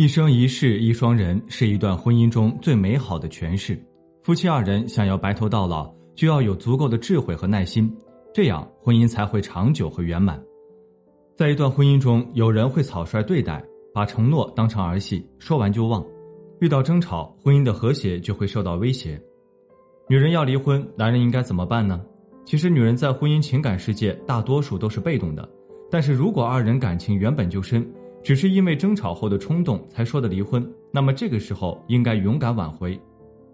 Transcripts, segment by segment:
一生一世一双人是一段婚姻中最美好的诠释。夫妻二人想要白头到老，就要有足够的智慧和耐心，这样婚姻才会长久和圆满。在一段婚姻中，有人会草率对待，把承诺当成儿戏，说完就忘。遇到争吵，婚姻的和谐就会受到威胁。女人要离婚，男人应该怎么办呢？其实，女人在婚姻情感世界大多数都是被动的。但是如果二人感情原本就深，只是因为争吵后的冲动才说的离婚，那么这个时候应该勇敢挽回。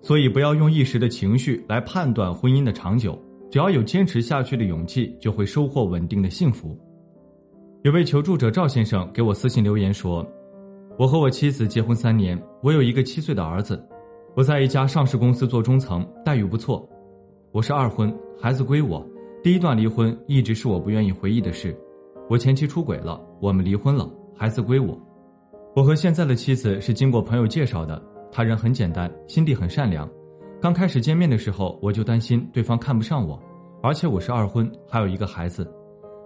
所以不要用一时的情绪来判断婚姻的长久，只要有坚持下去的勇气，就会收获稳定的幸福。有位求助者赵先生给我私信留言说：“我和我妻子结婚三年，我有一个七岁的儿子，我在一家上市公司做中层，待遇不错。我是二婚，孩子归我。第一段离婚一直是我不愿意回忆的事。我前妻出轨了，我们离婚了。”孩子归我。我和现在的妻子是经过朋友介绍的，他人很简单，心地很善良。刚开始见面的时候，我就担心对方看不上我，而且我是二婚，还有一个孩子。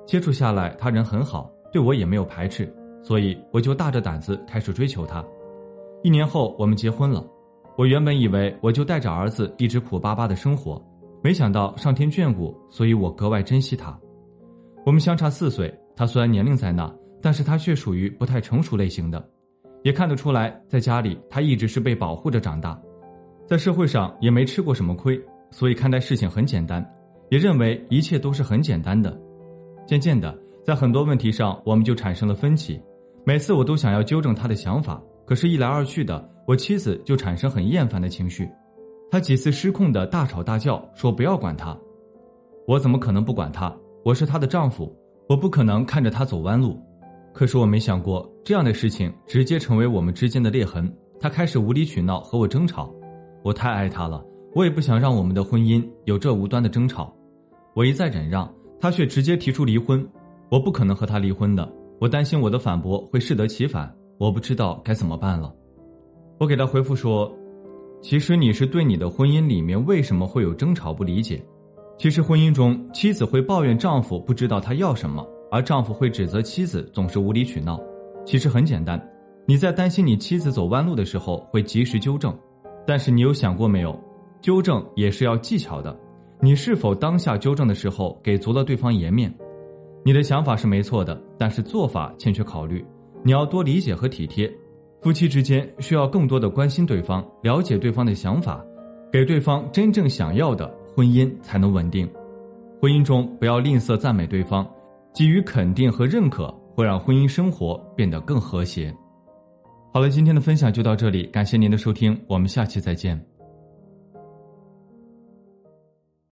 接触下来，他人很好，对我也没有排斥，所以我就大着胆子开始追求他。一年后，我们结婚了。我原本以为我就带着儿子一直苦巴巴的生活，没想到上天眷顾，所以我格外珍惜他。我们相差四岁，他虽然年龄在那。但是他却属于不太成熟类型的，也看得出来，在家里他一直是被保护着长大，在社会上也没吃过什么亏，所以看待事情很简单，也认为一切都是很简单的。渐渐的，在很多问题上我们就产生了分歧，每次我都想要纠正他的想法，可是，一来二去的，我妻子就产生很厌烦的情绪，她几次失控的大吵大叫，说不要管他，我怎么可能不管他？我是她的丈夫，我不可能看着她走弯路。可是我没想过这样的事情直接成为我们之间的裂痕。他开始无理取闹和我争吵，我太爱他了，我也不想让我们的婚姻有这无端的争吵。我一再忍让，他却直接提出离婚。我不可能和他离婚的，我担心我的反驳会适得其反，我不知道该怎么办了。我给他回复说：“其实你是对你的婚姻里面为什么会有争吵不理解。其实婚姻中，妻子会抱怨丈夫不知道她要什么。”而丈夫会指责妻子总是无理取闹，其实很简单，你在担心你妻子走弯路的时候会及时纠正，但是你有想过没有，纠正也是要技巧的，你是否当下纠正的时候给足了对方颜面？你的想法是没错的，但是做法欠缺考虑，你要多理解和体贴，夫妻之间需要更多的关心对方，了解对方的想法，给对方真正想要的婚姻才能稳定，婚姻中不要吝啬赞美对方。给予肯定和认可，会让婚姻生活变得更和谐。好了，今天的分享就到这里，感谢您的收听，我们下期再见。